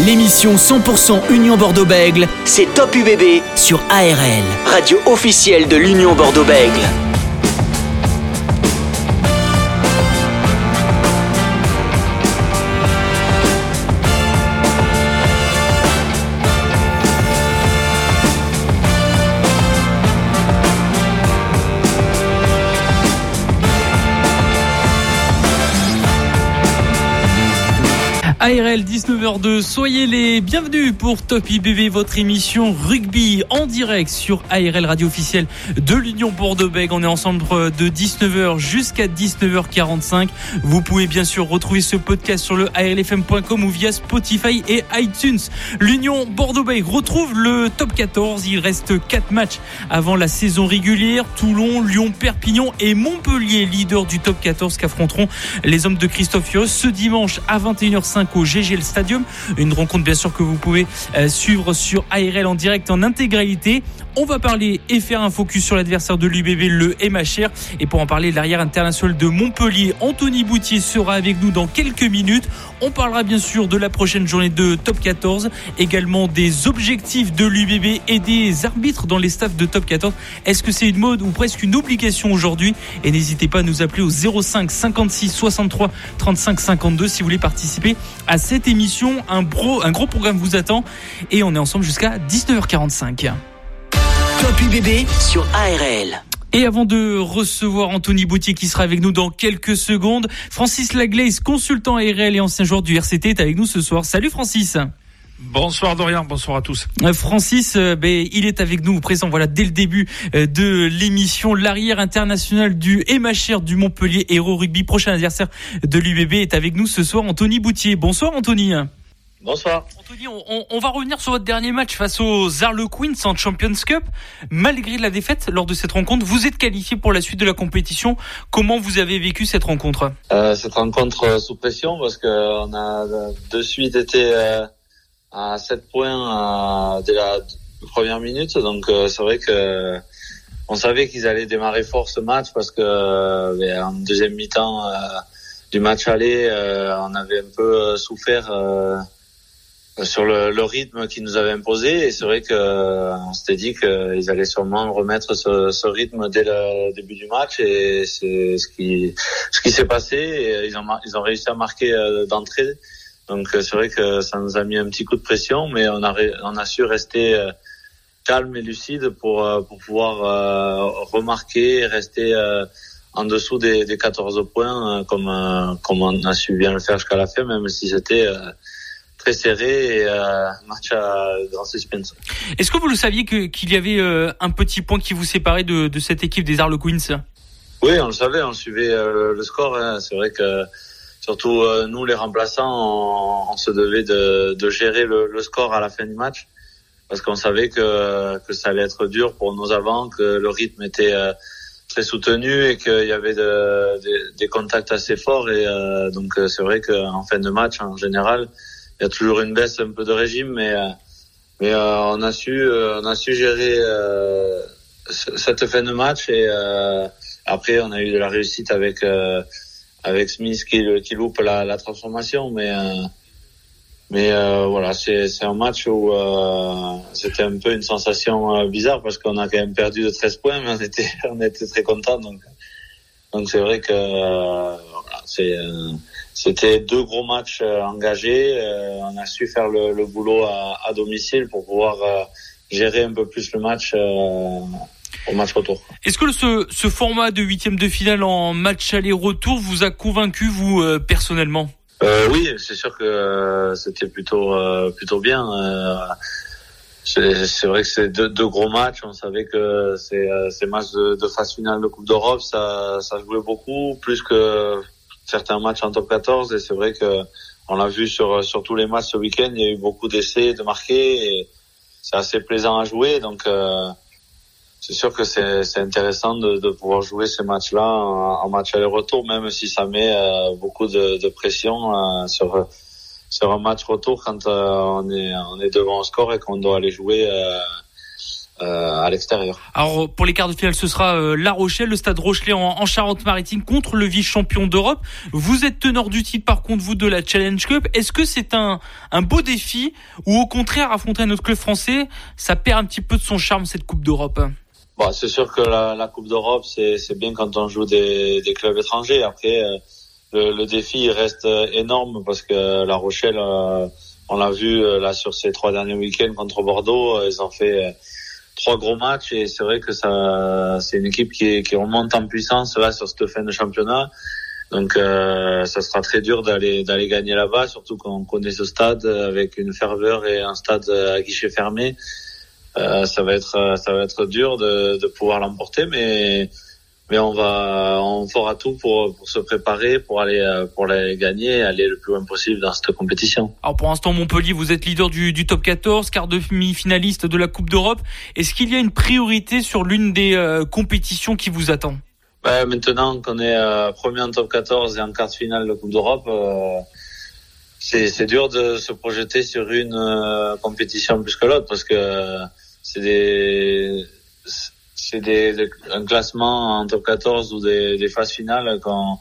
L'émission 100% Union Bordeaux-Bègle, c'est Top UBB sur ARL, radio officielle de l'Union Bordeaux-Bègle. ARL 19h02, soyez les bienvenus pour Top IBB, votre émission rugby en direct sur ARL radio officielle de l'Union Bordeaux-Bègles. On est ensemble de 19h jusqu'à 19h45. Vous pouvez bien sûr retrouver ce podcast sur le ARLFM.com ou via Spotify et iTunes. L'Union Bordeaux-Bègles retrouve le top 14. Il reste 4 matchs avant la saison régulière. Toulon, Lyon, Perpignan et Montpellier, leader du top 14 qu'affronteront les hommes de Christophe Fios ce dimanche à 21h05 au GGL Stadium. Une rencontre bien sûr que vous pouvez euh, suivre sur ARL en direct en intégralité. On va parler et faire un focus sur l'adversaire de l'UBB, le MHR. Et pour en parler, l'arrière international de Montpellier, Anthony Boutier sera avec nous dans quelques minutes. On parlera bien sûr de la prochaine journée de Top 14, également des objectifs de l'UBB et des arbitres dans les staffs de Top 14. Est-ce que c'est une mode ou presque une obligation aujourd'hui? Et n'hésitez pas à nous appeler au 05 56 63 35 52 si vous voulez participer à cette émission. Un, un gros programme vous attend et on est ensemble jusqu'à 19h45. Top UBB sur ARL. Et avant de recevoir Anthony Boutier qui sera avec nous dans quelques secondes, Francis Laglaise, consultant ARL et ancien joueur du RCT, est avec nous ce soir. Salut Francis. Bonsoir Dorian, bonsoir à tous. Euh, Francis, euh, ben, il est avec nous, présent voilà dès le début euh, de l'émission. L'arrière international du MHR du Montpellier Héros Rugby, prochain adversaire de l'UBB, est avec nous ce soir. Anthony Boutier. Bonsoir Anthony. Bonsoir. Anthony, on, va revenir sur votre dernier match face aux Harlequins en Champions Cup. Malgré la défaite lors de cette rencontre, vous êtes qualifié pour la suite de la compétition. Comment vous avez vécu cette rencontre? Euh, Cette rencontre sous pression parce qu'on a de suite été euh, à 7 points dès la première minute. Donc c'est vrai que on savait qu'ils allaient démarrer fort ce match parce que ben, en deuxième mi-temps du match aller, on avait un peu souffert sur le, le rythme qu'ils nous avaient imposé. Et c'est vrai que euh, on s'était dit qu'ils allaient sûrement remettre ce, ce, rythme dès le début du match. Et c'est ce qui ce qui s'est passé. Et ils ont ils ont réussi à marquer euh, d'entrée donc euh, c'est vrai que ça nous a mis un petit coup de pression mais on a on a su rester calme et lucide pour pour pouvoir remarquer et rester en dessous des, des 14 points comme comme on a su bien le faire jusqu'à la fin même si c'était très serré et euh, match à grand suspense. Est-ce que vous le saviez qu'il y avait euh, un petit point qui vous séparait de, de cette équipe des Harlequins Oui, on le savait, on suivait euh, le score. Hein. C'est vrai que surtout euh, nous, les remplaçants, on, se devait de, de gérer le, le, score à la fin du match parce qu'on savait que, que ça allait être dur pour nos avants, que le rythme était très soutenu et qu'il y avait de, de, des contacts assez forts. Et donc c'est vrai qu'en fin de match, en général, il y a toujours une baisse un peu de régime, mais euh, mais euh, on a su euh, on a su gérer cette fin de match et après on a eu de la réussite avec avec Smith qui, qui loupe la, la transformation, mais mais voilà, c'est un match où c'était un peu une sensation bizarre parce qu'on a quand même perdu de 13 points, mais on était on était très content donc donc c'est vrai que voilà, c'est c'était deux gros matchs euh, engagés. Euh, on a su faire le, le boulot à, à, domicile pour pouvoir euh, gérer un peu plus le match au match retour. Est-ce que ce, ce, format de huitième de finale en match aller-retour vous a convaincu vous personnellement? Euh, Oui, c'est sûr que c'était plutôt plutôt bien. c'est vrai que c'est deux, deux, gros matchs. On savait que ces, ces matchs de, de phase finale de Coupe d'Europe, ça, ça jouait beaucoup, plus que certains matchs en top 14 et c'est vrai que on l'a vu sur sur tous les matchs ce week-end, il y a eu beaucoup d'essais de marquer et c'est assez plaisant à jouer donc euh, c'est sûr que c'est intéressant de, de pouvoir jouer ces matchs-là en, match aller-retour même si ça met euh, beaucoup de, de pression euh, sur sur un match retour quand on est on est devant un score et qu'on doit aller jouer euh, à l'extérieur. Alors pour les quarts de finale, ce sera euh, La Rochelle, le Stade Rochelet en, Charente-Maritime contre le vice-champion d'Europe. Vous êtes teneur du titre par contre vous de la Challenge Cup. Est-ce que c'est un un beau défi ou au contraire affronter notre club français, ça perd un petit peu de son charme cette Coupe d'Europe? Bon, c'est sûr que la, la Coupe d'Europe c'est bien quand on joue des, des clubs étrangers. Après euh, le, le, défi reste énorme parce que La Rochelle, on l'a vu là sur ces trois derniers week-ends contre Bordeaux, ils ont fait trois gros matchs et c'est vrai que ça, c'est une équipe qui, qui remonte en puissance là sur cette fin de championnat. Donc euh, ça sera très dur d'aller d'aller gagner là-bas, surtout qu'on connaît ce stade avec une ferveur et un stade à guichet fermé. Euh, ça va être ça va être dur de, de pouvoir l'emporter, mais mais on va, on fera tout pour, pour se préparer, pour aller, euh, pour les gagner, aller le plus loin possible dans cette compétition. Alors pour l'instant, Montpellier, vous êtes leader du, du top 14, quart de demi-finaliste de la Coupe d'Europe. Est-ce qu'il y a une priorité sur l'une des euh, compétitions qui vous attend? Ben, Maintenant qu'on est euh, premier en top 14 et en quart de finale de Coupe d'Europe, euh, c'est dur de se projeter sur une compétition plus que l'autre parce que c'est des c'est des, un classement en top 14 ou des, des phases finales qu'on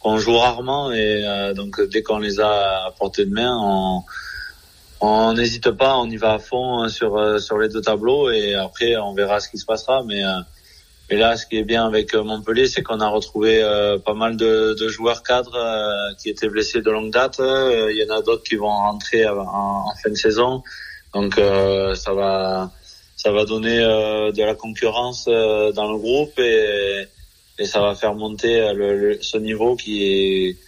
qu'on joue rarement et euh, donc dès qu'on les a à portée de main, on on n'hésite pas, on y va à fond sur euh, sur les deux tableaux et après on verra ce qui se passera. Mais euh, mais là, ce qui est bien avec Montpellier, c'est qu'on a retrouvé pas mal de, de, joueurs cadres qui étaient blessés de longue date. Il y en a d'autres qui vont rentrer en, en, fin de saison, donc ça va ça va donner euh, de la concurrence euh, dans le groupe et, et ça va faire monter euh, le, ce niveau qui est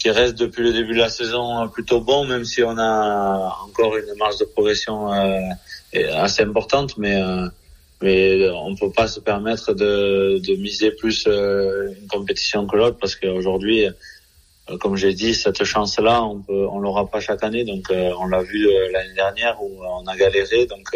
qui reste depuis le début de la saison plutôt bon, même si on a encore une marge de progression assez importante, mais mais on peut pas se permettre de, de miser plus une compétition que l'autre parce qu'aujourd'hui, comme j'ai dit, cette chance-là, on peut, on l'aura pas chaque année. Donc, on l'a vu l'année dernière où on a galéré. Donc,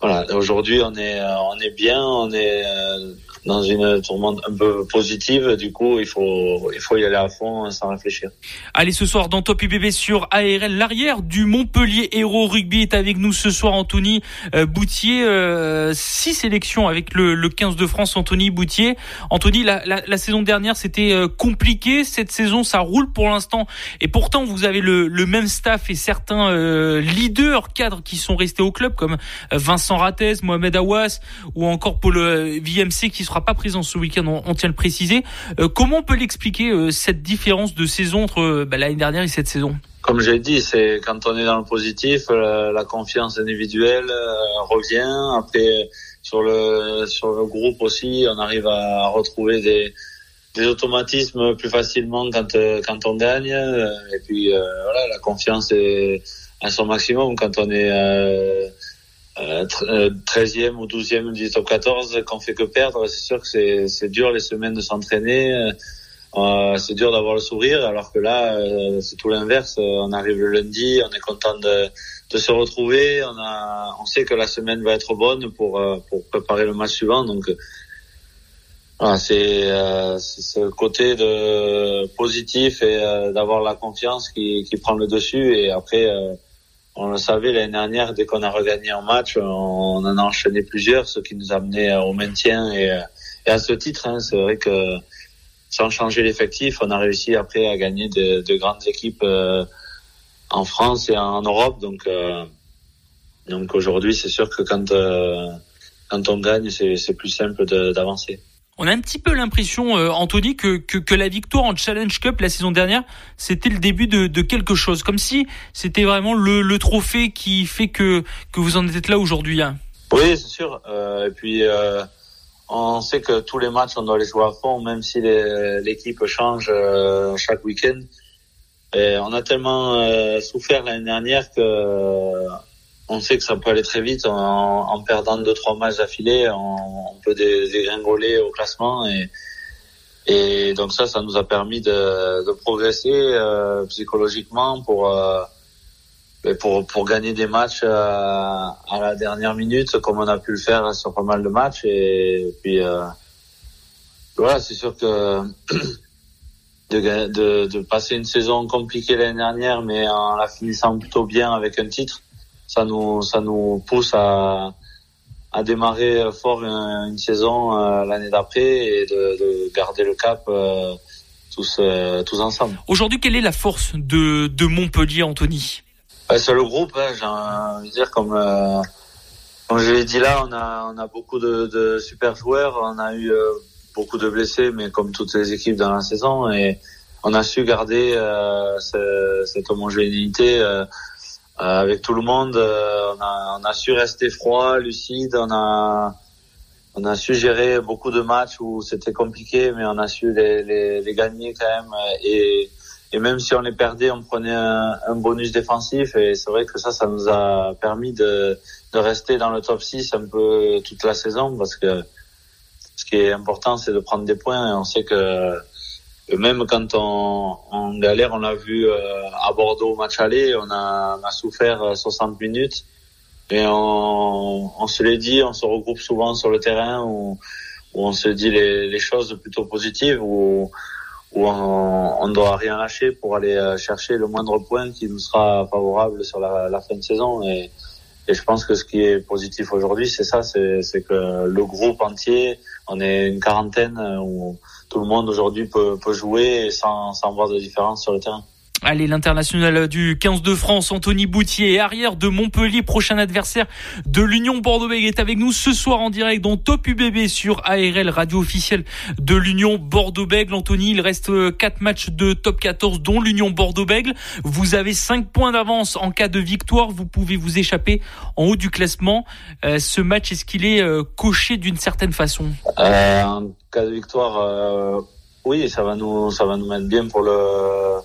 voilà, aujourd'hui on est euh, on est bien, on est euh, dans une tourmente un peu positive. Du coup, il faut il faut y aller à fond sans réfléchir. Allez, ce soir dans Top UBB sur ARL, l'arrière du Montpellier Héros Rugby est avec nous ce soir. Anthony euh, Boutier, euh, six sélections avec le, le 15 de France. Anthony Boutier. Anthony, la, la, la saison dernière c'était euh, compliqué. Cette saison, ça roule pour l'instant. Et pourtant, vous avez le, le même staff et certains euh, leaders cadres qui sont restés au club comme Vincent Rattez, Mohamed Awas ou encore Paul VMC qui sera pas présent ce week-end, on, tient à le préciser. Euh, comment on peut l'expliquer euh, cette différence de saison entre euh, bah, l'année dernière et cette saison? Comme j'ai dit, c'est quand on est dans le positif, la, confiance individuelle revient. Après, sur le sur le groupe aussi, on arrive à retrouver des automatismes plus facilement quand quand on gagne. Et puis voilà, la confiance est à son maximum quand on est 13e euh, ou 12e du top 14 qu'on fait que perdre, c'est sûr que c'est, dur les semaines de s'entraîner. Euh, euh c'est dur d'avoir le sourire, alors que là, euh, c'est tout l'inverse. On arrive le lundi, on est content de, de se retrouver. On, a, on sait que la semaine va être bonne pour, pour préparer le match suivant. Donc, voilà, c'est, c'est ce côté de positif et d'avoir la confiance qui, qui prend le dessus. Et après, on le savait l'année dernière, dès qu'on a regagné un match, on en a enchaîné plusieurs, ce qui nous a amené au maintien et, à ce titre. Hein, c'est vrai que sans changer l'effectif, on a réussi après à gagner de, de grandes équipes euh, en France et en Europe. Donc, euh, donc aujourd'hui, c'est sûr que quand euh, quand on gagne, c'est plus simple d'avancer on a un petit peu l'impression, euh, Anthony, que, que, la victoire en Challenge Cup la saison dernière, c'était le début de, de, quelque chose, comme si c'était vraiment le, le, trophée qui fait que, que vous en êtes là aujourd'hui. Hein. Oui, c'est sûr. Euh, et puis, euh, on sait que tous les matchs, on doit les jouer à fond, même si l'équipe change euh, chaque week-end. Et on a tellement souffert l'année dernière que on sait que ça peut aller très vite. En, en perdant deux trois matchs d'affilée, on, on, peut dégringoler au classement et et donc ça, ça nous a permis de, de progresser euh, psychologiquement pour euh, pour pour gagner des matchs euh, à la dernière minute, comme on a pu le faire sur pas mal de matchs. Et, puis euh, voilà, c'est sûr que de, de, de passer une saison compliquée l'année dernière, mais en la finissant plutôt bien avec un titre ça nous ça nous pousse à à démarrer fort une, saison l'année d'après et de, de, garder le cap tous, tous ensemble. Aujourd'hui, quelle est la force de, de Montpellier, Anthony? C'est le groupe, hein, j'ai envie de dire, comme, comme je l'ai dit là, on a, on a beaucoup de, de super joueurs, on a eu beaucoup de blessés, mais comme toutes les équipes dans la saison, et on a su garder euh, cette homogénéité euh, avec tout le monde. Euh, on a, on, a, su rester froid, lucide. On a, on a su gérer beaucoup de matchs où c'était compliqué, mais on a su les, les, les, gagner quand même. Et, et même si on les perdait, on prenait un, un bonus défensif. Et c'est vrai que ça, ça nous a permis de, de rester dans le top 6 un peu toute la saison parce que ce qui est important, c'est de prendre des points. Et on sait que même quand on, on galère, on l'a vu euh, à Bordeaux au match aller, on a, on a souffert 60 euh, minutes. Et on, on se l'est dit, on se regroupe souvent sur le terrain où, où on se dit les, les choses plutôt positives, où, où on, ne doit rien lâcher pour aller euh, chercher le moindre point qui nous sera favorable sur la, la fin de saison. Et, et je pense que ce qui est positif aujourd'hui, c'est ça, c'est que le groupe entier, on est une quarantaine où tout le monde aujourd'hui peut, peut jouer sans, sans voir de différence sur le terrain. Allez, l'international du 15 de France, Anthony Boutier, arrière de Montpellier, prochain adversaire de l'Union Bordeaux-Bègles, est avec nous ce soir en direct dans Top UBB sur ARL, radio officielle de l'Union Bordeaux-Bègles. Anthony, il reste 4 matchs de top 14, dont l'Union Bordeaux-Bègles. Vous avez 5 points d'avance en cas de victoire. Vous pouvez vous échapper en haut du classement. Euh, ce match, est-ce qu'il est, euh, coché d'une certaine façon? Euh, En cas de victoire, oui, ça va nous, ça va nous mettre bien pour le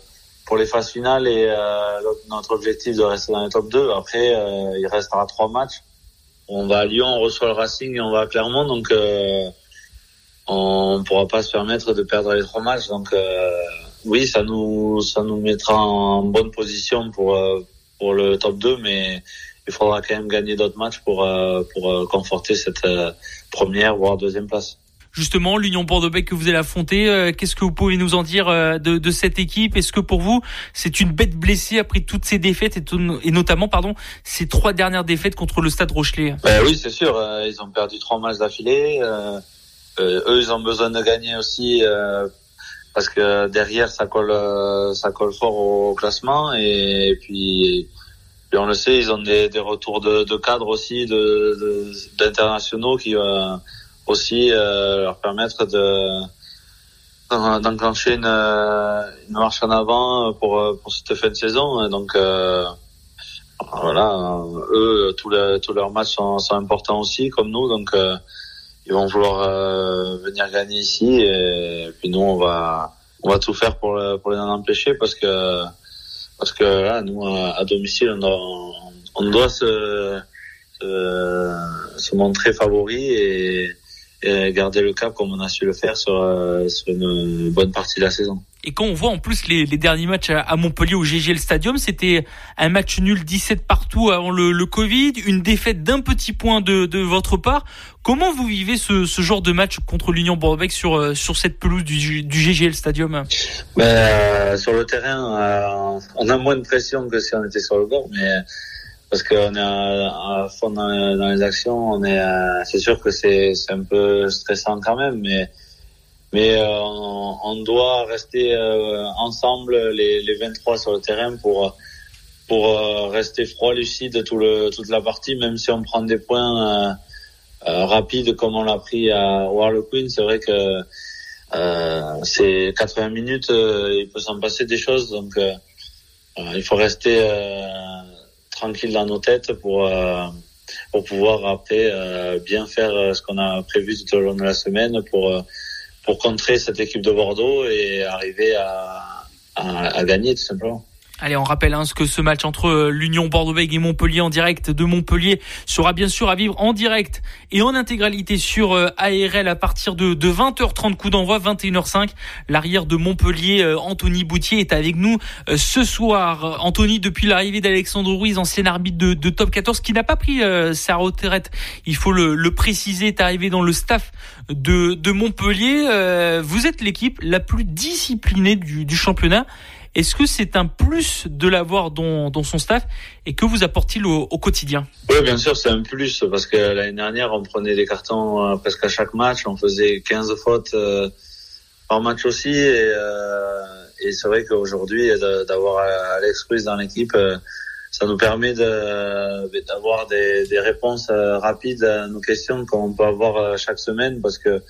pour les phases finales et euh, notre objectif de rester dans les top 2. Après, euh, il restera trois matchs. On va à Lyon, on reçoit le Racing et on va à Clermont, donc euh, on pourra pas se permettre de perdre les trois matchs. Donc euh, oui, ça nous ça nous mettra en bonne position pour pour le top 2, mais il faudra quand même gagner d'autres matchs pour pour conforter cette première voire deuxième place justement l'Union Bordeaux-Bègles que vous allez affronter. Euh, qu'est-ce que vous pouvez nous en dire euh, de, de cette équipe? Est-ce que pour vous c'est une bête blessée après toutes ces défaites et, et, notamment pardon ces trois dernières défaites contre le Stade Rochelet? Ben Oui, c'est sûr. Euh, ils ont perdu trois matchs d'affilée. Euh, eux, ils ont besoin de gagner aussi parce que derrière ça colle ça colle fort au classement et, puis. on le sait, ils ont des, des retours de, de cadres aussi, de d'internationaux qui aussi euh, leur permettre de d'enclencher une, euh, une, marche en avant pour pour cette fin de saison. donc euh, voilà, eux tous les, tous leurs matchs sont, sont, importants aussi comme nous, donc ils vont vouloir venir gagner ici et, puis nous on va on va tout faire pour pour les en empêcher parce que parce que là nous à, domicile on doit, on doit se, se, se montrer favori et garder le cap comme on a su le faire sur, euh, sur une bonne partie de la saison. Et quand on voit en plus les, les derniers matchs à, Montpellier au GGL Stadium, c'était un match nul 17 partout avant le, le Covid, une défaite d'un petit point de, de, votre part. Comment vous vivez ce, ce genre de match contre l'Union Bordeaux sur, euh, sur cette pelouse du, du GGL Stadium? Ben, euh, Sur le terrain, on a moins de pression que si on était sur le bord, mais parce qu'on est à, fond dans, les actions. On est, c'est sûr que c'est, un peu stressant quand même, mais mais euh, on, doit rester euh, ensemble les, les 23 sur le terrain pour pour euh, rester froid, lucide tout le, toute la partie, même si on prend des points rapides comme on l'a pris à Queen. C'est vrai que c'est 80 minutes, il peut s'en passer des choses, donc il faut rester tranquille dans nos têtes pour euh, pouvoir après euh, bien faire euh, ce qu'on a prévu tout au long de la semaine pour pour contrer cette équipe de Bordeaux et arriver à, à gagner tout simplement. Allez, on rappelle hein, ce que ce match entre euh, l'Union Bordeaux-Bègles et Montpellier en direct de Montpellier sera bien sûr à vivre en direct et en intégralité sur euh, ARL à partir de, 20h30 coup d'envoi 21h05. L'arrière de Montpellier, euh, Anthony Boutier est avec nous ce soir. Anthony, depuis l'arrivée d'Alexandre Ruiz, ancien arbitre de, Top 14, qui n'a pas pris sa retraite, il faut le, préciser, est arrivé dans le staff de, Montpellier. vous êtes l'équipe la plus disciplinée du championnat. Est-ce que c'est un plus de l'avoir dans, dans son staff et que vous apporte-t-il au, au, quotidien? Oui, bien sûr, c'est un plus parce que l'année dernière, on prenait des cartons euh, presque à chaque match, on faisait 15 fautes euh, par match aussi et, euh, et c'est vrai qu'aujourd'hui, d'avoir Alex Ruiz dans l'équipe, ça nous permet d'avoir des, des, réponses rapides à nos questions qu'on peut avoir chaque semaine parce que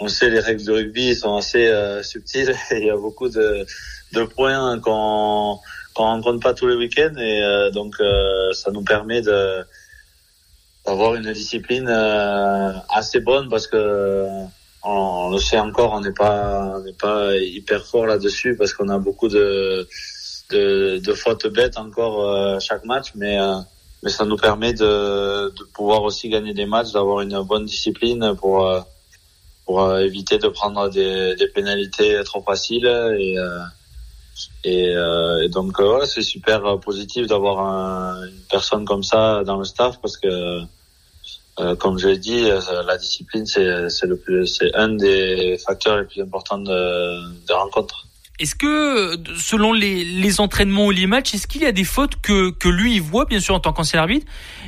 on sait les règles de rugby sont assez subtiles et il y a beaucoup de, de points qu'on qu'on rencontre pas tous les week-ends et euh, donc euh, ça nous permet de d'avoir une discipline euh, assez bonne parce que on, le sait encore, on n'est pas on n'est pas hyper fort là-dessus parce qu'on a beaucoup de de, de fautes bêtes encore chaque match, mais mais ça nous permet de, de pouvoir aussi gagner des matchs, d'avoir une bonne discipline pour pour éviter de prendre des, des pénalités trop faciles et et, euh, et donc euh, c'est super euh, positif d'avoir un, une personne comme ça dans le staff parce que euh, comme je l'ai dit, la discipline c'est c'est le plus c'est un des facteurs les plus importants de, de rencontre. Est-ce que, selon les, les, entraînements ou les matchs, est-ce qu'il y a des fautes que, que lui il voit, bien sûr, en tant qu'ancien arbitre,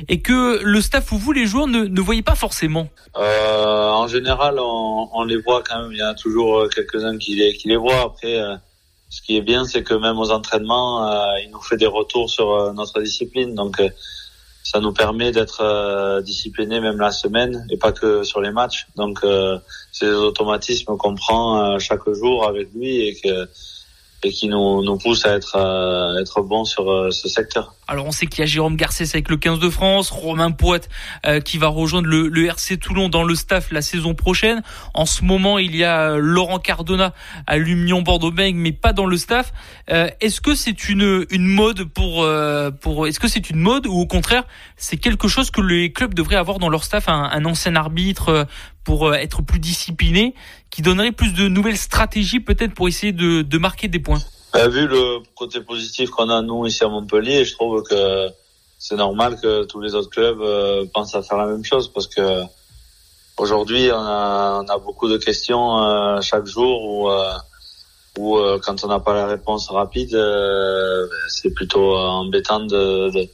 et que le staff ou vous, les joueurs, ne, ne voyez pas forcément? Euh, En général, on, on, les voit quand même. Il y a toujours quelques-uns qui les, qui les voient. Après, ce qui est bien, c'est que même aux entraînements, euh, il nous fait des retours sur euh, notre discipline. Donc, euh, ça nous permet d'être discipliné même la semaine et pas que sur les matchs. Donc, c'est des automatismes qu'on prend chaque jour avec lui et que qui nous, nous pousse à être, à être bon sur euh, ce secteur. Alors on sait qu'il y a Jérôme Garcès avec le 15 de France, Romain Poit euh, qui va rejoindre le, le, RC Toulon dans le staff la saison prochaine. En ce moment, il y a euh, Laurent Cardona à l'Union Bordeaux-Bègles, mais pas dans le staff. est-ce que c'est une, une mode pour, pour est-ce que c'est une mode ou au contraire c'est quelque chose que les clubs devraient avoir dans leur staff, un, un ancien arbitre pour être plus discipliné qui donnerait plus de nouvelles stratégies peut-être pour essayer de, de marquer des points? Vu le côté positif qu'on a nous ici à Montpellier, je trouve que c'est normal que tous les autres clubs euh, pensent à faire la même chose parce que aujourd'hui on a, on a beaucoup de questions euh, chaque jour où, euh, où quand on n'a pas la réponse rapide, c'est plutôt embêtant de, de,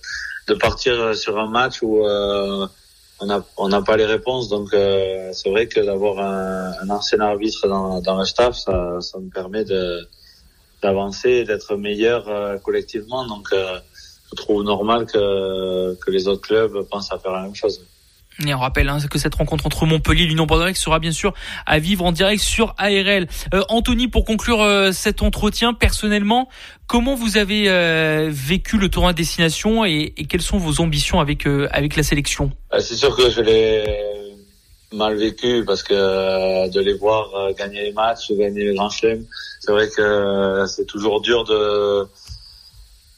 de, partir sur un match où on n'a on n'a pas les réponses. Donc euh, c'est vrai que d'avoir un, un, ancien arbitre dans, dans le staff, ça, ça me permet de d'avancer, d'être meilleur euh, collectivement. Donc euh, je trouve normal que que les autres clubs pensent à faire la même chose. Et on rappelle hein, que cette rencontre entre Montpellier et l'Union Bordeaux sera bien sûr à vivre en direct sur ARL. Euh, Anthony, pour conclure euh, cet entretien, personnellement, comment vous avez euh, vécu le tournoi de destination et, et, quelles sont vos ambitions avec avec la sélection? C'est sûr que je l'ai mal vécu parce que de les voir gagner les matchs, gagner les grands chelems, c'est vrai que c'est toujours dur de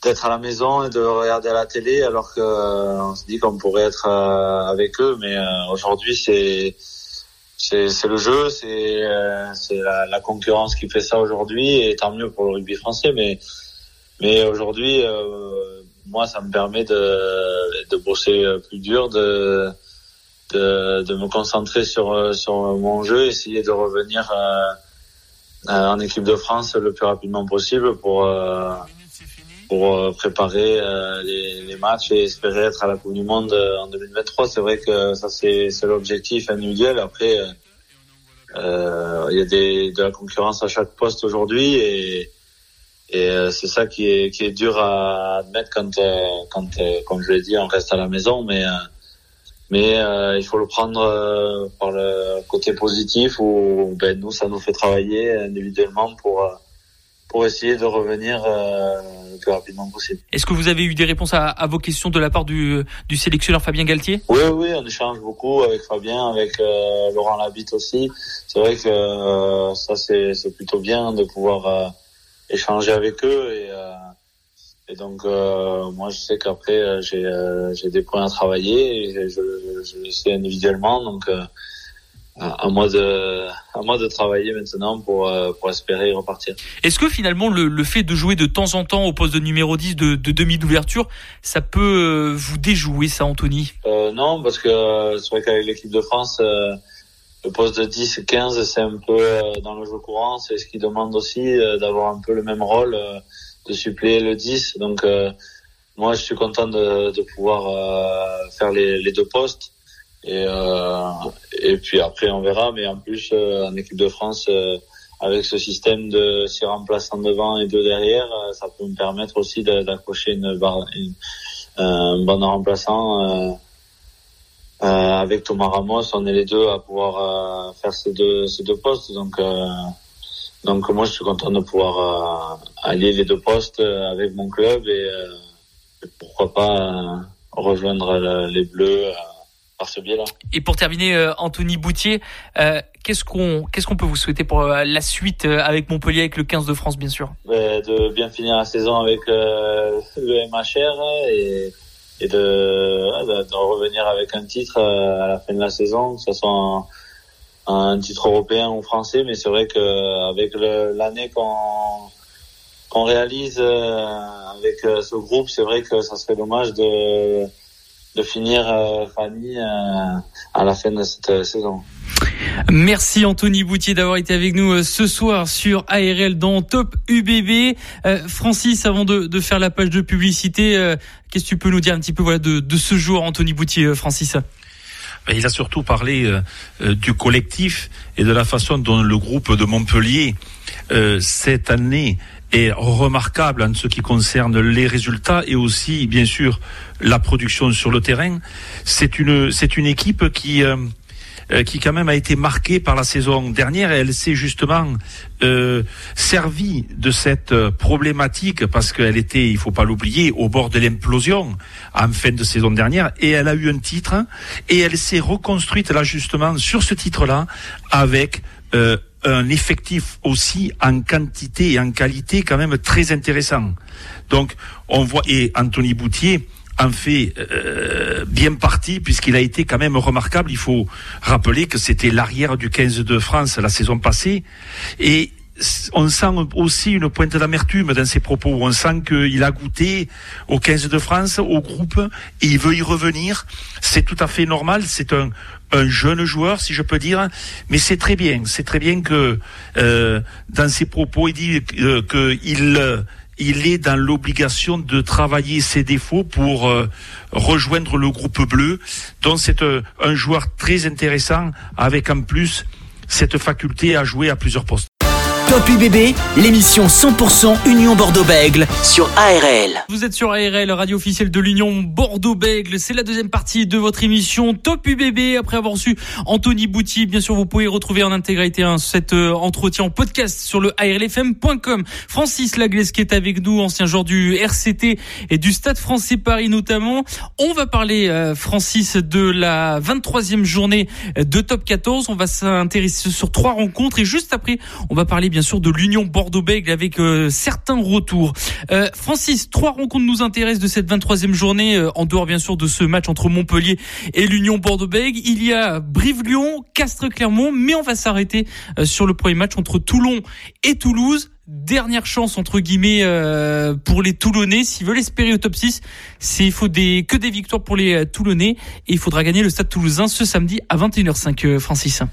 d'être à la maison et de regarder à la télé alors que euh, on se dit qu'on pourrait être euh, avec eux. Mais euh, aujourd'hui c'est c'est le jeu c'est c'est la, la, concurrence qui fait ça aujourd'hui et tant mieux pour le rugby français. Mais mais aujourd'hui moi ça me permet de de bosser plus dur de de, de me concentrer sur sur mon jeu essayer de revenir en équipe de France le plus rapidement possible pour pour euh, préparer euh, les, les, matchs et espérer être à la Coupe du Monde euh, en 2023. C'est vrai que ça c'est l'objectif individuel. Après, euh, il y a des, de la concurrence à chaque poste aujourd'hui et, et c'est ça qui est, qui est dur à admettre quand, quand comme je l'ai dit, on reste à la maison. Mais, mais il faut le prendre par le côté positif où ben, nous, ça nous fait travailler individuellement pour pour essayer de revenir euh, le plus rapidement possible. Est-ce que vous avez eu des réponses à, à, vos questions de la part du, du sélectionneur Fabien Galtier? Oui, oui, on échange beaucoup avec Fabien, avec euh, Laurent Labitte aussi. C'est vrai que euh, ça, c'est plutôt bien de pouvoir euh, échanger avec eux. Et, euh, et donc, moi, je sais qu'après, j'ai des points à travailler et je, je le sais individuellement. Donc, à moi de à moi de travailler maintenant pour euh, pour espérer repartir. Est-ce que finalement le, le, fait de jouer de temps en temps au poste de numéro 10 de, de demi d'ouverture, ça peut euh, vous déjouer ça Anthony? Euh, Non parce que euh, c'est vrai qu'avec l'équipe de France le poste de 10 15 c'est un peu dans le jeu courant, c'est ce qui demande aussi d'avoir un peu le même rôle de suppléer le 10. Donc moi, je suis content de, pouvoir faire les, deux postes. Et, et puis après, on verra. Mais en plus, en équipe de France, avec ce système de six remplaçants devant et deux derrière, ça peut me permettre aussi d'accrocher une, barre, un bon remplaçant. Euh, avec Thomas Ramos, on est les deux à pouvoir euh, faire ces deux, ces deux postes. Donc, euh, donc moi, je suis content de pouvoir allier les deux postes avec mon club et, pourquoi pas rejoindre les Bleus par ce biais-là. Et pour terminer, Anthony Boutier, qu'est-ce qu'on qu'est-ce qu'on peut vous souhaiter pour la suite avec Montpellier, avec le 15 de France, bien sûr? De bien finir la saison avec le MHR et et de, de, revenir avec un titre euh, à la fin de la saison, que ce soit un, titre européen ou français. Mais c'est vrai qu'avec l'année qu'on qu'on réalise euh, avec euh, ce groupe, c'est vrai que ça serait dommage de, de finir Fanny à la fin de cette saison. Merci Anthony Boutier d'avoir été avec nous euh, ce soir sur ARL dans Top UBB. Euh, Francis, avant de, faire la page de publicité, euh, qu'est-ce que tu peux nous dire un petit peu voilà de, ce jour, Anthony Boutier, Francis? Il a surtout parlé du collectif et de la façon dont le groupe de Montpellier cette année est remarquable en ce qui concerne les résultats et aussi bien sûr la production sur le terrain. C'est une c'est une équipe qui euh, qui quand même a été marquée par la saison dernière elle s'est justement euh, servie de cette euh, problématique parce qu'elle était, il faut pas l'oublier, au bord de l'implosion en fin de saison dernière et elle a eu un titre et elle s'est reconstruite là justement sur ce titre-là avec euh, un effectif aussi en quantité et en qualité quand même très intéressant. Donc on voit et Anthony Boutier en fait euh, bien parti puisqu'il a été quand même remarquable. Il faut rappeler que c'était l'arrière du 15 de France la saison passée et on sent aussi une pointe d'amertume dans ses propos. On sent qu'il a goûté au 15 de France, au groupe, et il veut y revenir. C'est tout à fait normal. C'est un, un jeune joueur, si je peux dire, mais c'est très bien. C'est très bien que euh, dans ses propos, il dit euh, qu'il il est dans l'obligation de travailler ses défauts pour euh, rejoindre le groupe bleu. Donc c'est euh, un joueur très intéressant avec en plus cette faculté à jouer à plusieurs postes. Top UBB, l'émission 100% Union Bordeaux-Bègle sur ARL. Vous êtes sur ARL, radio officielle de l'Union Bordeaux-Bègle. C'est la deuxième partie de votre émission Top UBB. Après avoir reçu Anthony Bouty, bien sûr, vous pouvez retrouver en intégralité hein, cet euh, entretien en podcast sur le ARLFM.com. Francis Laglaise qui est avec nous, ancien joueur du RCT et du Stade français Paris notamment. On va parler, euh, Francis, de la 23e journée de Top 14. On va s'intéresser sur trois rencontres et juste après, on va parler bien bien sûr de l'Union Bordeaux-Bègles avec euh, certains retours. Euh, Francis, trois rencontres nous intéressent de cette 23e journée, euh, en dehors bien sûr de ce match entre Montpellier et l'Union Bordeaux-Bègles. Il y a Brive-Lyon, Castres-Clermont, mais on va s'arrêter sur le premier match entre Toulon et Toulouse dernière chance entre guillemets pour les Toulonnais s'ils veulent espérer au top 6 c'est il faut des que des victoires pour les Toulonnais et il faudra gagner le Stade Toulousain ce samedi à 21h05 Francis.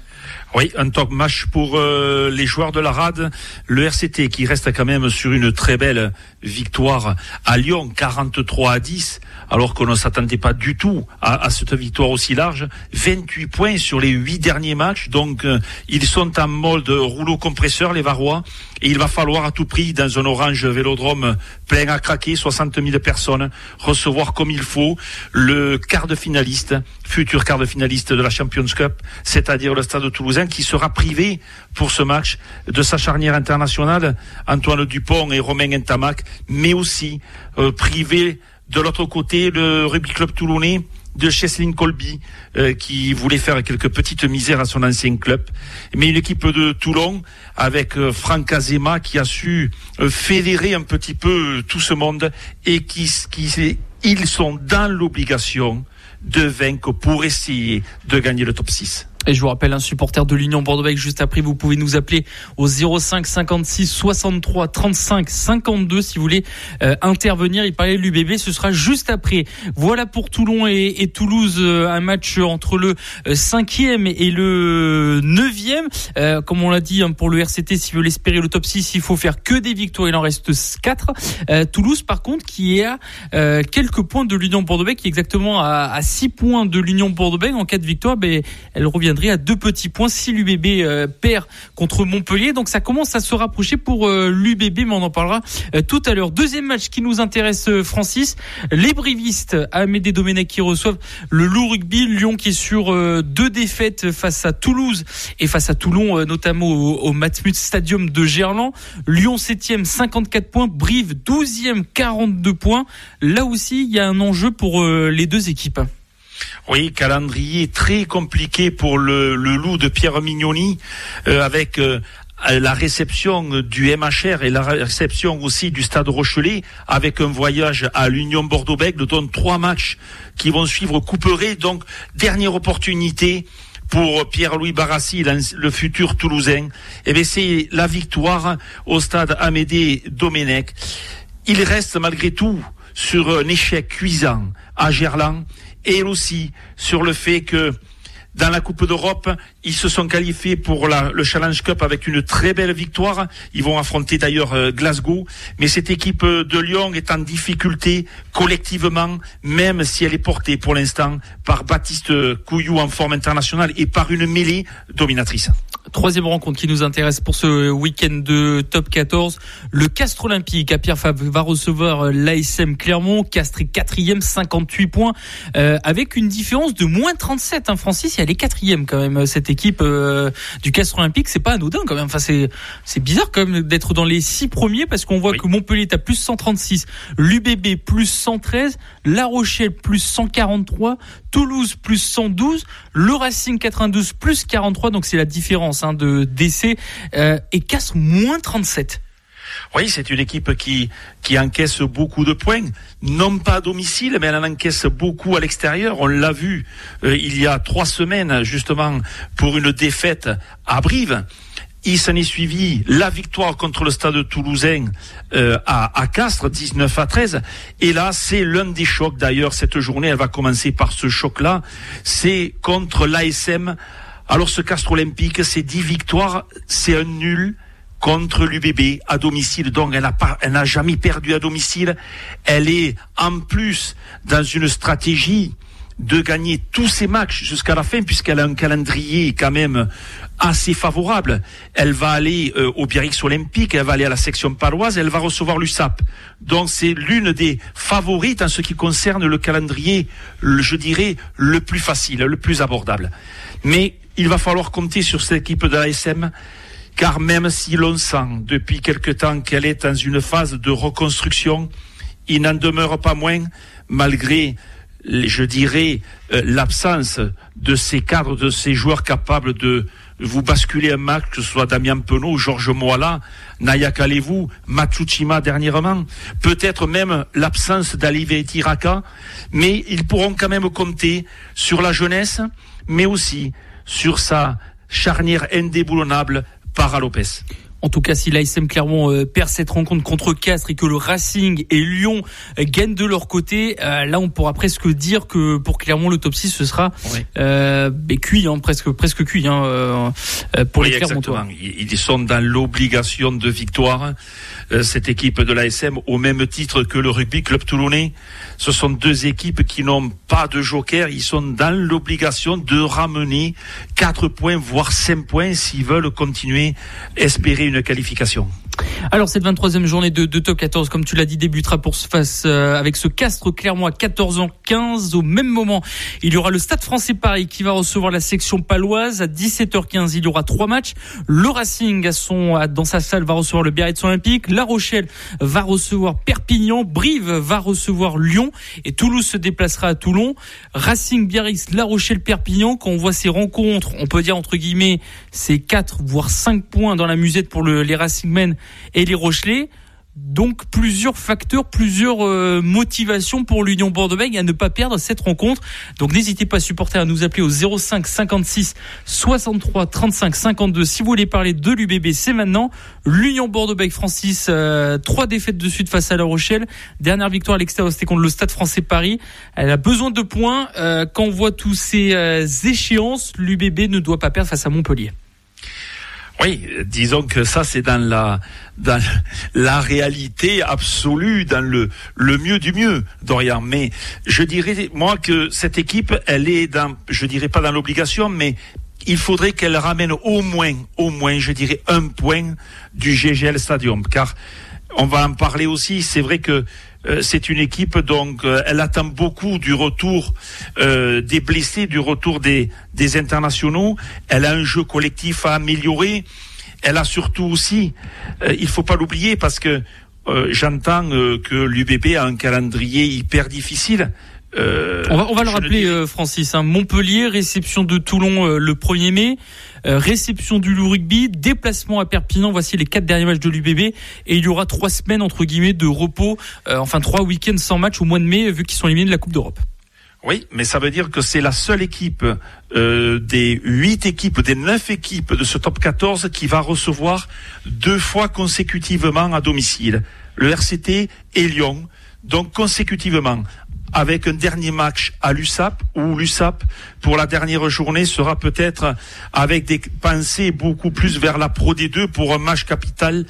Oui, un top match pour euh, les joueurs de la RAD. Le RCT qui reste quand même sur une très belle victoire à Lyon, 43 à 10, alors qu'on ne s'attendait pas du tout à, cette victoire aussi large. 28 points sur les 8 derniers matchs, donc euh, ils sont en mode rouleau compresseur, les Varois, et il va falloir à tout prix, dans un orange vélodrome plein à craquer, 60 000 personnes, recevoir comme il faut le quart de finaliste, futur quart de finaliste de la Champions Cup, c'est-à-dire le Stade Qui sera privé pour ce match de sa charnière internationale, Antoine Dupont et Romain Entamac, mais aussi euh, privé de l'autre côté le rugby club toulonnais de Cheslin Colby euh, qui voulait faire quelques petites misères à son ancien club. Mais une équipe de Toulon avec euh, Franck Azema qui a su fédérer un petit peu tout ce monde et qui, qui ils sont dans l'obligation de vaincre pour essayer de gagner le top 6. Et je vous rappelle, un supporter de l'Union Bordeaux juste après, vous pouvez nous appeler au 05 56 63 35 52 si vous voulez euh, intervenir. Il parlait de l'UBB, ce sera juste après. Voilà pour Toulon et, Toulouse, euh, un match entre le 5e euh, et le 9e. comme on l'a dit hein, pour le RCT, s'il veut l'espérer le top 6, il faut faire que des victoires. Il en reste 4. Toulouse, par contre, qui est à quelques points de l'Union Bordeaux, qui est exactement à, à 6 points de l'Union Bordeaux. En cas de victoire, ben, elle à deux petits points si l'UBB perd contre Montpellier. Donc ça commence à se rapprocher pour l'UBB, mais on en parlera tout à l'heure. Deuxième match qui nous intéresse, Francis. Les brivistes, Amédée Domenech qui reçoivent le Loup Rugby. Lyon qui est sur euh, deux défaites face à Toulouse et face à Toulon, euh, notamment au, Matmut Stadium de Gerland. Lyon 7e, 54 points. Brive 12e, 42 points. Là aussi, il y a un enjeu pour euh, les deux équipes. Oui, calendrier très compliqué pour le, loup de Pierre Mignoni, avec la réception du MHR et la réception aussi du Stade Rochelet avec un voyage à l'Union Bordeaux-Bègles, dont trois matchs qui vont suivre couperés. Donc, dernière opportunité pour Pierre-Louis Barassi, le futur Toulousain. Eh bien, c'est la victoire au Stade Amédée Domenech. Il reste malgré tout sur un échec cuisant à Gerland et aussi sur le fait que dans la Coupe d'Europe. Ils se sont qualifiés pour le Challenge Cup avec une très belle victoire. Ils vont affronter d'ailleurs euh, Glasgow. Mais cette équipe de Lyon est en difficulté collectivement, même si elle est portée pour l'instant par Baptiste Couillou en forme internationale et par une mêlée dominatrice. Troisième rencontre qui nous intéresse pour ce week-end de top 14. Le Castre Olympique à Pierre Fabre va recevoir euh, l'ASM Clermont. Castre est quatrième, 58 points, euh, avec une différence de moins 37. Hein, Francis, elle est quatrième quand même. Cette équipe euh, du Castre Olympique, c'est pas anodin quand même. Enfin, c'est c'est bizarre quand même d'être dans les six premiers parce qu'on voit que Montpellier à plus 136, l'UBB plus 113, La Rochelle plus 143, Toulouse plus 112, le Racing 92 plus 43. Donc c'est la différence Hein, de décès euh, et casse moins 37. Oui, c'est une équipe qui, qui encaisse beaucoup de points, non pas à domicile, mais elle en encaisse beaucoup à l'extérieur. On l'a vu euh, il y a trois semaines, justement, pour une défaite à Brive. Il s'en est suivi la victoire contre le stade toulousain euh, à, à Castres, 19 à 13. Et là, c'est l'un des chocs. D'ailleurs, cette journée, elle va commencer par ce choc-là. C'est contre l'ASM alors ce Castre Olympique, c'est 10 victoires, c'est un nul contre l'UBB à domicile. Donc elle n'a jamais perdu à domicile. Elle est en plus dans une stratégie de gagner tous ses matchs jusqu'à la fin puisqu'elle a un calendrier quand même assez favorable. Elle va aller euh, au Biarritz Olympique, elle va aller à la section paloise, elle va recevoir l'USAP. Donc c'est l'une des favorites en ce qui concerne le calendrier, je dirais, le plus facile, le plus abordable. Mais il va falloir compter sur cette équipe de l'ASM, car même si l'on sent depuis quelque temps qu'elle est dans une phase de reconstruction, il n'en demeure pas moins, malgré, je dirais, euh, l'absence de ces cadres, de ces joueurs capables de vous basculer un match, que ce soit Damien Penaud, Georges Moala, Naya Kalevou, Matsuchima dernièrement, peut-être même l'absence d'Alivé Tiraka, mais ils pourront quand même compter sur la jeunesse, mais aussi sur sa charnière indéboulonnable Lopez. En tout cas, si l'ASM Clermont euh, perd cette rencontre contre Castres et que le Racing et Lyon euh, gagnent de leur côté, euh, là on pourra presque dire que pour Clermont le top 6 ce sera cuit, hein, presque presque cuit hein, pour les Clermontois. Ils sont dans l'obligation de victoire. Cette équipe de l'ASM au même titre que le rugby club toulonnais. Ce sont deux équipes qui n'ont pas de joker. Ils sont dans l'obligation de ramener 4 points, voire 5 points s'ils veulent continuer, espérer une qualification. Alors cette 23e journée de, de top 14, comme tu l'as dit, débutera pour se face euh, avec ce Castre Clermont à 14h15. Au même moment, il y aura le Stade Français Paris qui va recevoir la section paloise à 17h15. Il y aura trois matchs. Le Racing dans sa salle va recevoir le Biarritz Olympique. La Rochelle va recevoir Perpignan. Brive va recevoir Lyon et Toulouse se déplacera à Toulon. Racing, Biarritz, La Rochelle, Perpignan. Quand on voit ces rencontres, on peut dire entre guillemets, c'est 4 voire 5 points dans la musette pour le, les Racingmen et les Rochelais. donc plusieurs facteurs, plusieurs euh, motivations pour l'Union Bordeaux-Bègles à ne pas perdre cette rencontre. Donc n'hésitez pas, supporter, à nous appeler au 05 56 63 35 52 si vous voulez parler de l'UBB. C'est maintenant l'Union Bordeaux-Bègles Francis, euh, trois défaites de suite face à La Rochelle, dernière victoire à l'extérieur, c'était contre le Stade Français Paris. Elle a besoin de points. Euh, quand on voit tous ces échéances, l'UBB ne doit pas perdre face à Montpellier. Oui, disons que ça c'est dans la la réalité absolue, dans le le mieux du mieux, Dorian. Mais je dirais moi que cette équipe, elle est dans, je dirais pas dans l'obligation, mais il faudrait qu'elle ramène au moins, au moins, je dirais un point du GGL Stadium, car on va en parler aussi. C'est vrai que c'est une équipe donc euh, elle attend beaucoup du retour euh, des blessés, du retour des, des internationaux. Elle a un jeu collectif à améliorer. Elle a surtout aussi, il faut pas l'oublier parce que j'entends que l'UBB a un calendrier hyper difficile. Euh, on va, on va le rappeler, euh, Francis. Hein. Montpellier, réception de Toulon euh, le 1er mai, réception du Loup Rugby, déplacement à Perpignan. Voici les quatre derniers matchs de l'UBB. Et il y aura trois semaines, entre guillemets, de repos, enfin trois week-ends sans match au mois de mai, vu qu'ils sont éliminés de la Coupe d'Europe. Oui, mais ça veut dire que c'est la seule équipe des huit équipes, des neuf équipes de ce top 14 qui va recevoir deux fois consécutivement à domicile. Le RCT et Lyon donc consécutivement avec un dernier match à l'USAP, où l'USAP, pour la dernière journée, sera peut-être avec des pensées beaucoup plus vers la Pro D2 pour un match capital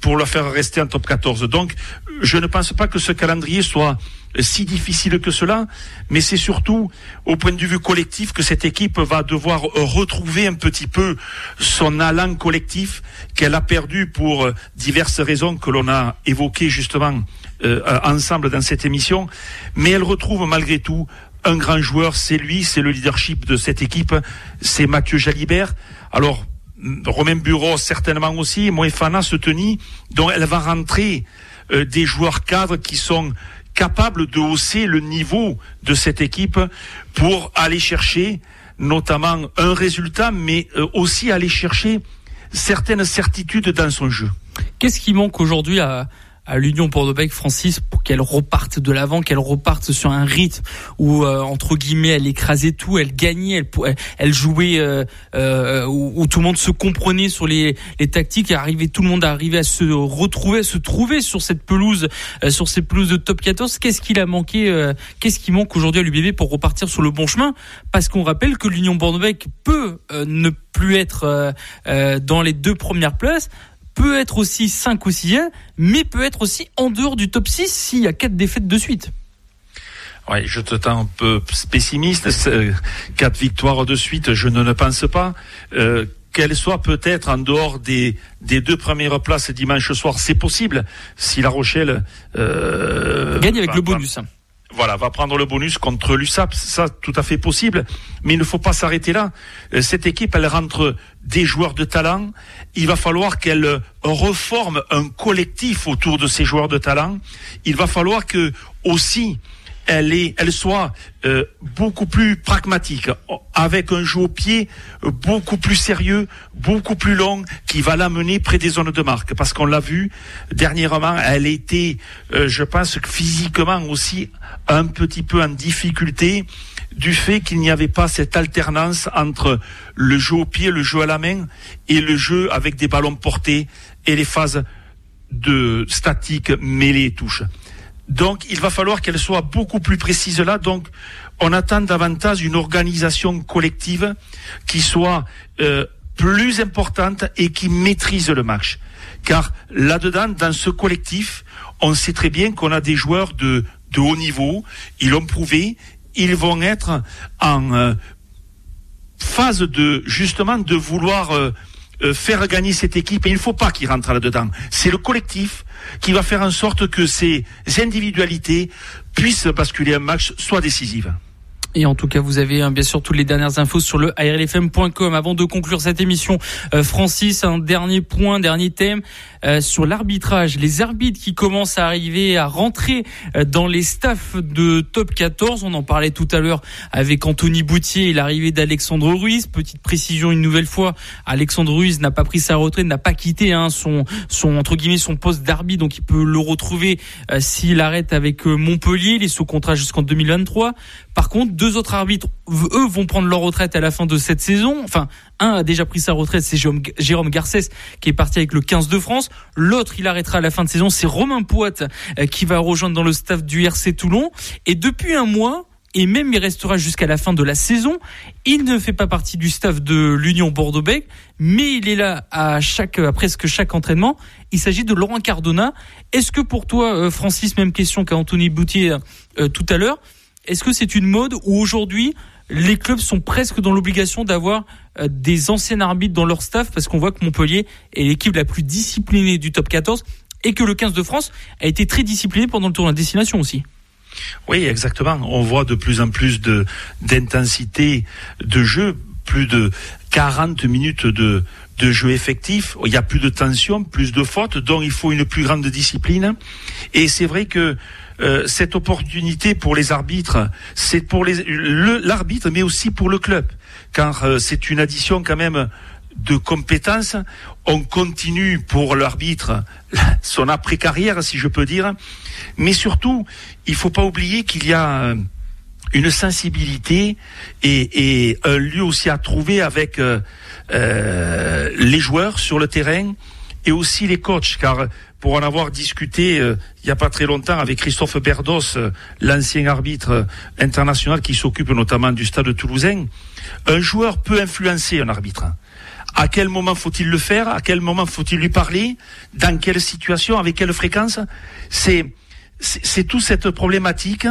pour le faire rester en top 14. Donc, je ne pense pas que ce calendrier soit si difficile que cela, mais c'est surtout au point de vue collectif que cette équipe va devoir retrouver un petit peu son allant collectif qu'elle a perdu pour diverses raisons que l'on a évoquées justement ensemble dans cette émission, mais elle retrouve malgré tout un grand joueur, c'est lui, c'est le leadership de cette équipe, c'est Mathieu Jalibert. Alors, Romain Bureau certainement aussi, Moefana se tenit, donc elle va rentrer euh, des joueurs cadres qui sont capables de hausser le niveau de cette équipe pour aller chercher notamment un résultat, mais euh, aussi aller chercher certaines certitudes dans son jeu. Qu'est-ce qui manque aujourd'hui à, à l'Union Bordeaux-Bègles, Francis, pour qu'elle reparte de l'avant, qu'elle reparte sur un rythme où euh, entre guillemets elle écrasait tout, elle gagnait, elle, elle jouait, euh, euh, où, tout le monde se comprenait sur les, les tactiques, et arrivait, tout le monde arrivait à se retrouver, à se trouver sur cette pelouse, sur ces pelouses de top 14. Qu'est-ce qu'il a manqué, qu'est-ce qui manque aujourd'hui à l'UBB pour repartir sur le bon chemin? Parce qu'on rappelle que l'Union Bordeaux-Bègles peut ne plus être dans les deux premières places peut être aussi 5 ou 6 mais peut être aussi en dehors du top 6 s'il y a 4 défaites de suite. Ouais, je te tends un peu pessimiste. Quatre victoires de suite, je ne le pense pas. Euh, qu'elle soit peut-être en dehors des, des deux premières places dimanche soir, c'est possible. Si La Rochelle euh, gagne avec le bonus. Hein voilà, va prendre le bonus contre l'USAP, ça tout à fait possible, mais il ne faut pas s'arrêter là. Euh, cette équipe, elle rentre des joueurs de talent. Il va falloir qu'elle reforme un collectif autour de ces joueurs de talent. Il va falloir que aussi elle est, elle soit euh, beaucoup plus pragmatique, avec un jeu au pied beaucoup plus sérieux, beaucoup plus long, qui va l'amener près des zones de marque. Parce qu'on l'a vu dernièrement, elle était, euh, je pense, physiquement aussi un petit peu en difficulté du fait qu'il n'y avait pas cette alternance entre le jeu au pied, le jeu à la main et le jeu avec des ballons portés et les phases de statique mêlées touches. Donc, il va falloir qu'elle soit beaucoup plus précise là. Donc, on attend davantage une organisation collective qui soit euh, plus importante et qui maîtrise le match. Car là-dedans, dans ce collectif, on sait très bien qu'on a des joueurs de, de haut niveau. Ils l'ont prouvé. Ils vont être en euh, phase de justement de vouloir euh, euh, faire gagner cette équipe et il ne faut pas qu'il rentre là-dedans. C'est le collectif qui va faire en sorte que ces individualités puissent basculer un match soit décisive. Et en tout cas, vous avez hein, bien sûr toutes les dernières infos sur le ARLFM.com. Avant de conclure cette émission, euh, Francis, un dernier point, dernier thème euh, sur l'arbitrage. Les arbitres qui commencent à arriver à rentrer euh, dans les staffs de top 14. On en parlait tout à l'heure avec Anthony Boutier et l'arrivée d'Alexandre Ruiz. Petite précision une nouvelle fois, Alexandre Ruiz n'a pas pris sa retraite, n'a pas quitté hein, son, son entre guillemets son poste d'arbitre, donc il peut le retrouver s'il arrête avec Montpellier. Il est sous contrat jusqu'en 2023. Par contre, deux autres arbitres, eux, vont prendre leur retraite à la fin de cette saison. Enfin, un a déjà pris sa retraite, c'est Jérôme Garcès qui est parti avec le 15 de France. L'autre, il arrêtera à la fin de saison, c'est Romain Poit euh, qui va rejoindre dans le staff du RC Toulon. Et depuis un mois, et même il restera jusqu'à la fin de la saison. Il ne fait pas partie du staff de l'Union Bordeaux-Bègles, mais il est là à chaque, presque chaque entraînement. Il s'agit de Laurent Cardona. Est-ce que pour toi, euh, Francis, même question qu'à Anthony Boutier euh, tout à l'heure, est-ce que c'est une mode où aujourd'hui les clubs sont presque dans l'obligation d'avoir euh, des anciens arbitres dans leur staff parce qu'on voit que Montpellier est l'équipe la plus disciplinée du top 14 et que le 15 de France a été très discipliné pendant le tournoi de destination aussi? Oui, exactement. On voit de plus en plus de d'intensité de jeu, plus de 40 minutes de de jeu effectif, il y a plus de tension, plus de fautes, donc il faut une plus grande discipline. Et c'est vrai que euh, cette opportunité pour les arbitres, c'est pour l'arbitre, mais aussi pour le club, car euh, c'est une addition quand même de compétences. On continue pour l'arbitre son après-carrière, si je peux dire, mais surtout, il faut pas oublier qu'il y a euh, une sensibilité et, un lieu aussi à trouver avec les joueurs sur le terrain et aussi les coachs, car pour en avoir discuté euh, il n'y a pas très longtemps avec Christophe Berdos, euh, l'ancien arbitre euh, international qui s'occupe notamment du stade toulousain, un joueur peut influencer un arbitre. À quel moment faut-il le faire? À quel moment faut-il lui parler? Dans quelle situation? Avec quelle fréquence? C'est c'est toute cette problématique.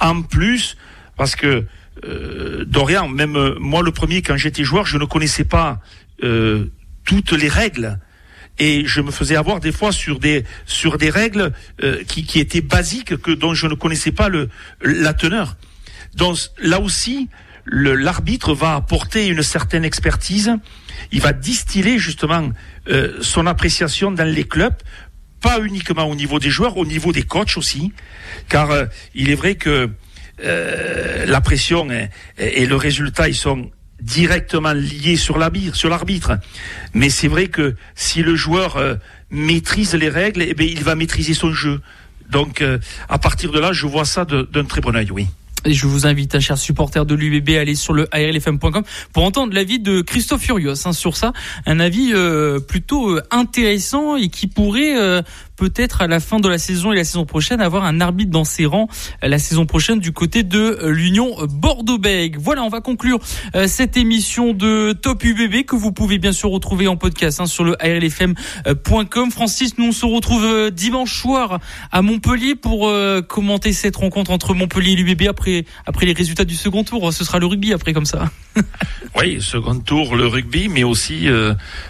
En plus, parce que Dorian, même moi le premier, quand j'étais joueur, je ne connaissais pas toutes les règles et je me faisais avoir des fois sur des sur des règles euh, qui, qui étaient basiques que dont je ne connaissais pas le la teneur. Donc là aussi, l'arbitre va apporter une certaine expertise. Il va distiller justement euh, son appréciation dans les clubs, pas uniquement au niveau des joueurs, au niveau des coachs aussi, car euh, il est vrai que la pression et le résultat ils sont directement lié sur l'arbitre. Mais c'est vrai que si le joueur euh, maîtrise les règles, eh il va maîtriser son jeu. Donc, euh, à partir de là, je vois ça d'un très bon œil, oui. Et je vous invite, un cher supporter de l'UBB, à aller sur le ARLFM.com pour entendre l'avis de Christophe Furios hein, sur ça. Un avis euh, plutôt intéressant et qui pourrait peut-être à la fin de la saison et la saison prochaine avoir un arbitre dans ses rangs euh, la saison prochaine du côté de euh, l'Union Bordeaux-Bègles. Voilà, on va conclure euh, cette émission de Top UBB que vous pouvez bien sûr retrouver en podcast hein, sur le ARLFM.com. Francis, nous on se retrouve dimanche soir à Montpellier pour commenter cette rencontre entre Montpellier et l'UBB après après les résultats du second tour. Ce sera le rugby après comme ça. oui, second tour, le rugby, mais aussi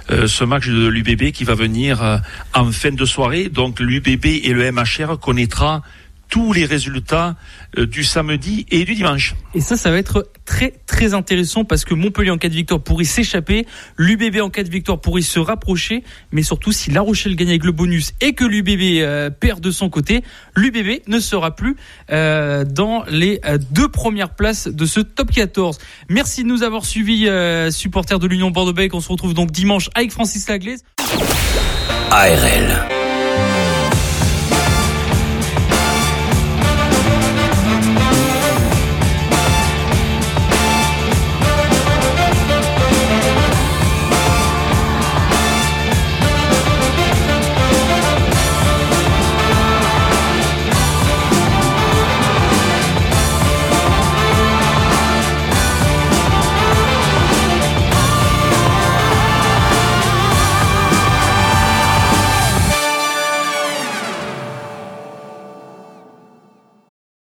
ce match de l'UBB qui va venir en fin de soirée donc l'UBB et le MHR connaîtra tous les résultats euh, du samedi et du dimanche. Et ça, ça va être très très intéressant parce que Montpellier en cas de victoire pourrait s'échapper, l'UBB en cas de victoire pourrait se rapprocher, mais surtout si La Rochelle gagne avec le bonus et que l'UBB euh, perd de son côté, l'UBB ne sera plus euh, dans les deux premières places de ce top 14. Merci de nous avoir suivis, supporters de l'Union Bordeaux-Bègles. On se retrouve donc dimanche avec Francis Laglaise. ARL